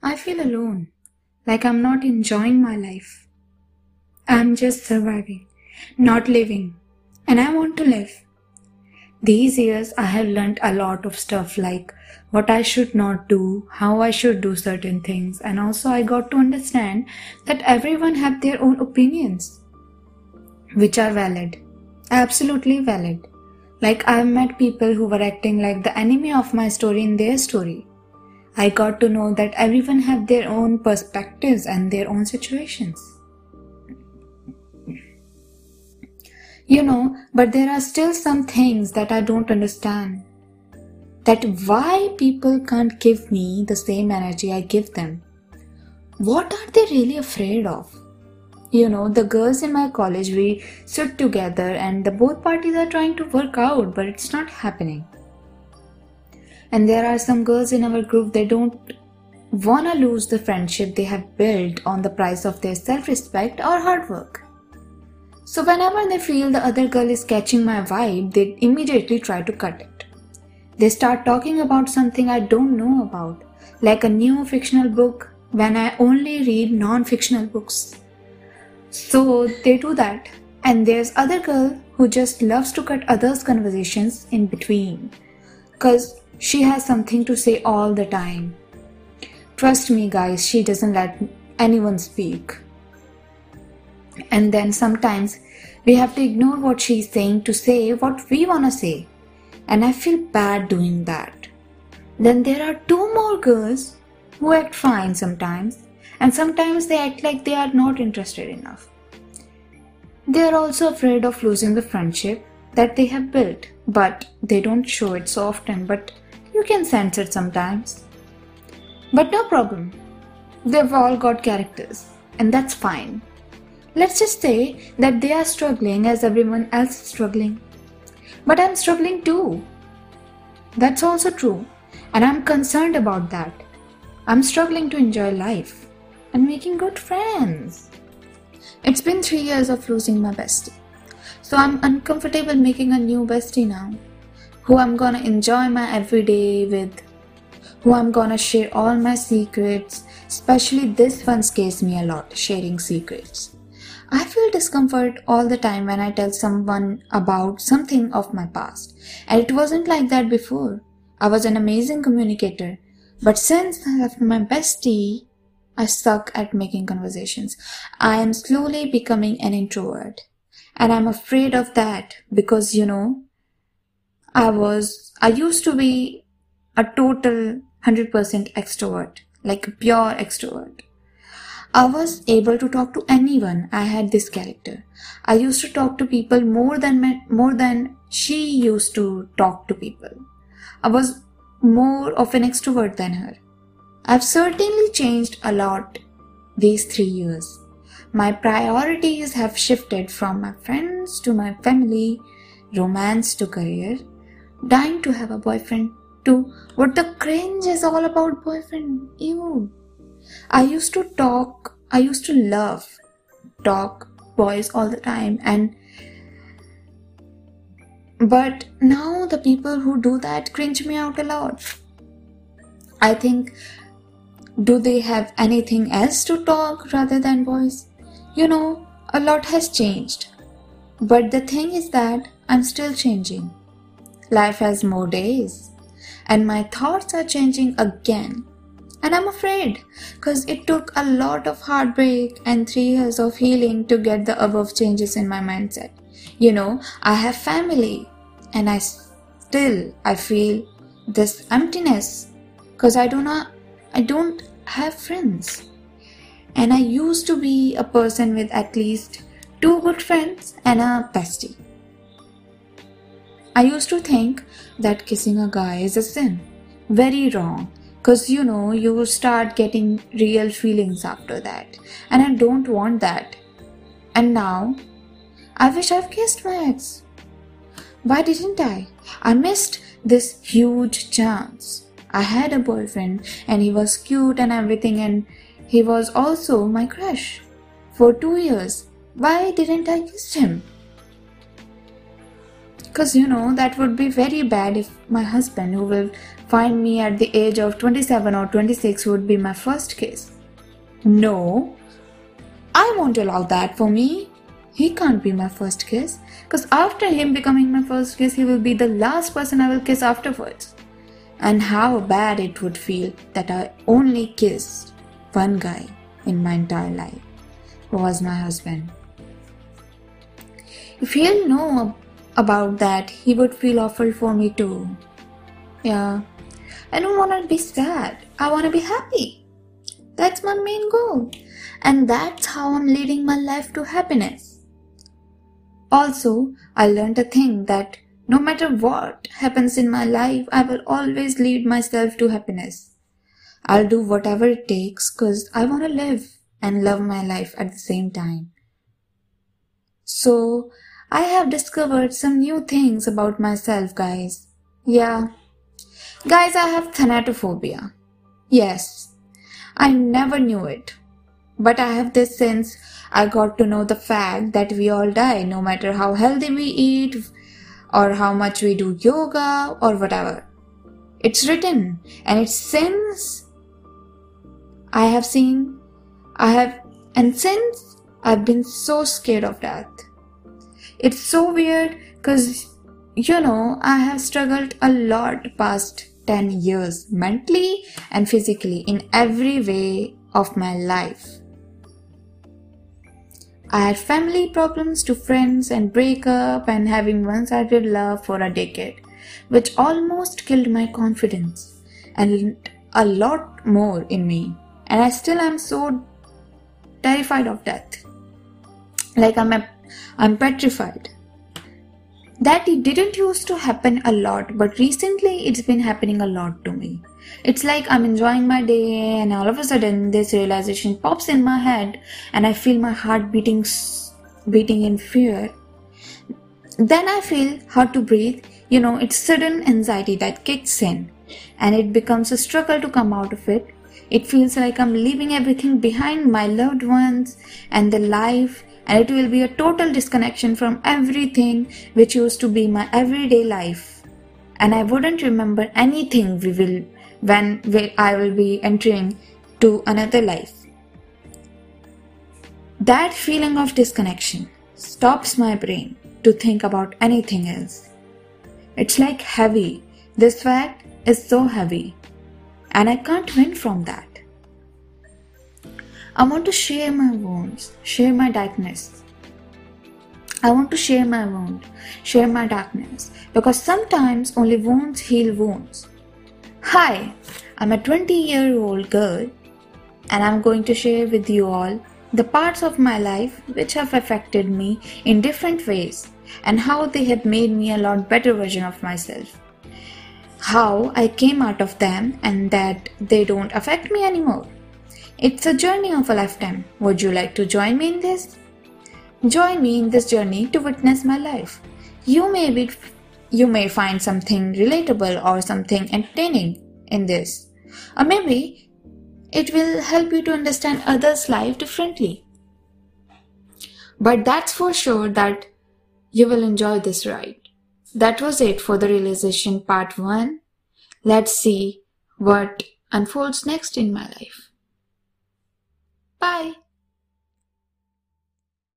I feel alone, like I'm not enjoying my life. I'm just surviving, not living, and I want to live. These years, I have learned a lot of stuff like what I should not do, how I should do certain things, and also I got to understand that everyone have their own opinions, which are valid, absolutely valid. Like I've met people who were acting like the enemy of my story in their story. I got to know that everyone have their own perspectives and their own situations. You know, but there are still some things that I don't understand. That why people can't give me the same energy I give them. What are they really afraid of? You know, the girls in my college, we sit together and the both parties are trying to work out, but it's not happening. And there are some girls in our group, they don't wanna lose the friendship they have built on the price of their self respect or hard work. So, whenever they feel the other girl is catching my vibe, they immediately try to cut it. They start talking about something I don't know about, like a new fictional book when I only read non fictional books. So, they do that. And there's other girl who just loves to cut others' conversations in between. Cause she has something to say all the time. Trust me, guys, she doesn't let anyone speak. And then sometimes we have to ignore what she's saying to say what we want to say. And I feel bad doing that. Then there are two more girls who act fine sometimes, and sometimes they act like they are not interested enough. They are also afraid of losing the friendship that they have built, but they don't show it so often, but you can sense it sometimes. But no problem. They've all got characters, and that's fine. Let's just say that they are struggling as everyone else is struggling. But I'm struggling too. That's also true, and I'm concerned about that. I'm struggling to enjoy life and making good friends. It's been three years of losing my bestie, so I'm uncomfortable making a new bestie now, who I'm gonna enjoy my everyday with, who I'm gonna share all my secrets, especially this one scares me a lot sharing secrets. I feel discomfort all the time when I tell someone about something of my past. And it wasn't like that before. I was an amazing communicator. But since I left my bestie, I suck at making conversations. I am slowly becoming an introvert. And I'm afraid of that because, you know, I was, I used to be a total 100% extrovert, like a pure extrovert. I was able to talk to anyone. I had this character. I used to talk to people more than more than she used to talk to people. I was more of an extrovert than her. I've certainly changed a lot these three years. My priorities have shifted from my friends to my family, romance to career, dying to have a boyfriend to what the cringe is all about boyfriend. Ew. I used to talk, I used to love talk boys all the time and but now the people who do that cringe me out a lot. I think do they have anything else to talk rather than boys? You know, a lot has changed. But the thing is that I'm still changing. Life has more days, and my thoughts are changing again. And I'm afraid because it took a lot of heartbreak and three years of healing to get the above changes in my mindset. You know, I have family and I still I feel this emptiness because I do not I don't have friends. And I used to be a person with at least two good friends and a bestie. I used to think that kissing a guy is a sin. Very wrong. Because you know you start getting real feelings after that. And i don't want that. And now i wish i've kissed my ex why didn't i? I missed this huge chance. I had a boyfriend and he was cute and everything and he was also my crush for two years. Why didn't i kiss him because you know that would be very bad if my husband who will find me at the age of 27 or 26 would be my first kiss. No, I won't allow that for me. He can't be my first kiss because after him becoming my first kiss, he will be the last person I will kiss afterwards. And how bad it would feel that I only kissed one guy in my entire life who was my husband. If he'll know about that, he would feel awful for me too. Yeah, I don't want to be sad. I want to be happy. That's my main goal. And that's how I'm leading my life to happiness. Also, I learned a thing that no matter what happens in my life, I will always lead myself to happiness. I'll do whatever it takes because I want to live and love my life at the same time. So, I have discovered some new things about myself, guys. Yeah. Guys, I have thanatophobia. Yes. I never knew it. But I have this sense I got to know the fact that we all die no matter how healthy we eat or how much we do yoga or whatever. It's written and it's since I have seen, I have, and since I've been so scared of death. It's so weird because, you know, I have struggled a lot past 10 years mentally and physically in every way of my life. I had family problems to friends and breakup and having one-sided love for a decade, which almost killed my confidence and a lot more in me. And I still am so terrified of death. Like I'm a, I'm petrified. That it didn't used to happen a lot, but recently it's been happening a lot to me. It's like I'm enjoying my day and all of a sudden this realization pops in my head and I feel my heart beating beating in fear. Then I feel hard to breathe. You know, it's sudden anxiety that kicks in and it becomes a struggle to come out of it. It feels like I'm leaving everything behind my loved ones and the life and it will be a total disconnection from everything which used to be my everyday life. And I wouldn't remember anything we will when I will be entering to another life. That feeling of disconnection stops my brain to think about anything else. It's like heavy. This fact is so heavy, and I can't win from that. I want to share my wounds, share my darkness. I want to share my wound, share my darkness, because sometimes only wounds heal wounds. Hi, I'm a 20 year old girl and I'm going to share with you all the parts of my life which have affected me in different ways and how they have made me a lot better version of myself. How I came out of them and that they don't affect me anymore. It's a journey of a lifetime. Would you like to join me in this? Join me in this journey to witness my life. You may be you may find something relatable or something entertaining in this. Or maybe it will help you to understand others' life differently. But that's for sure that you will enjoy this ride. That was it for the realization part 1. Let's see what unfolds next in my life. Bye.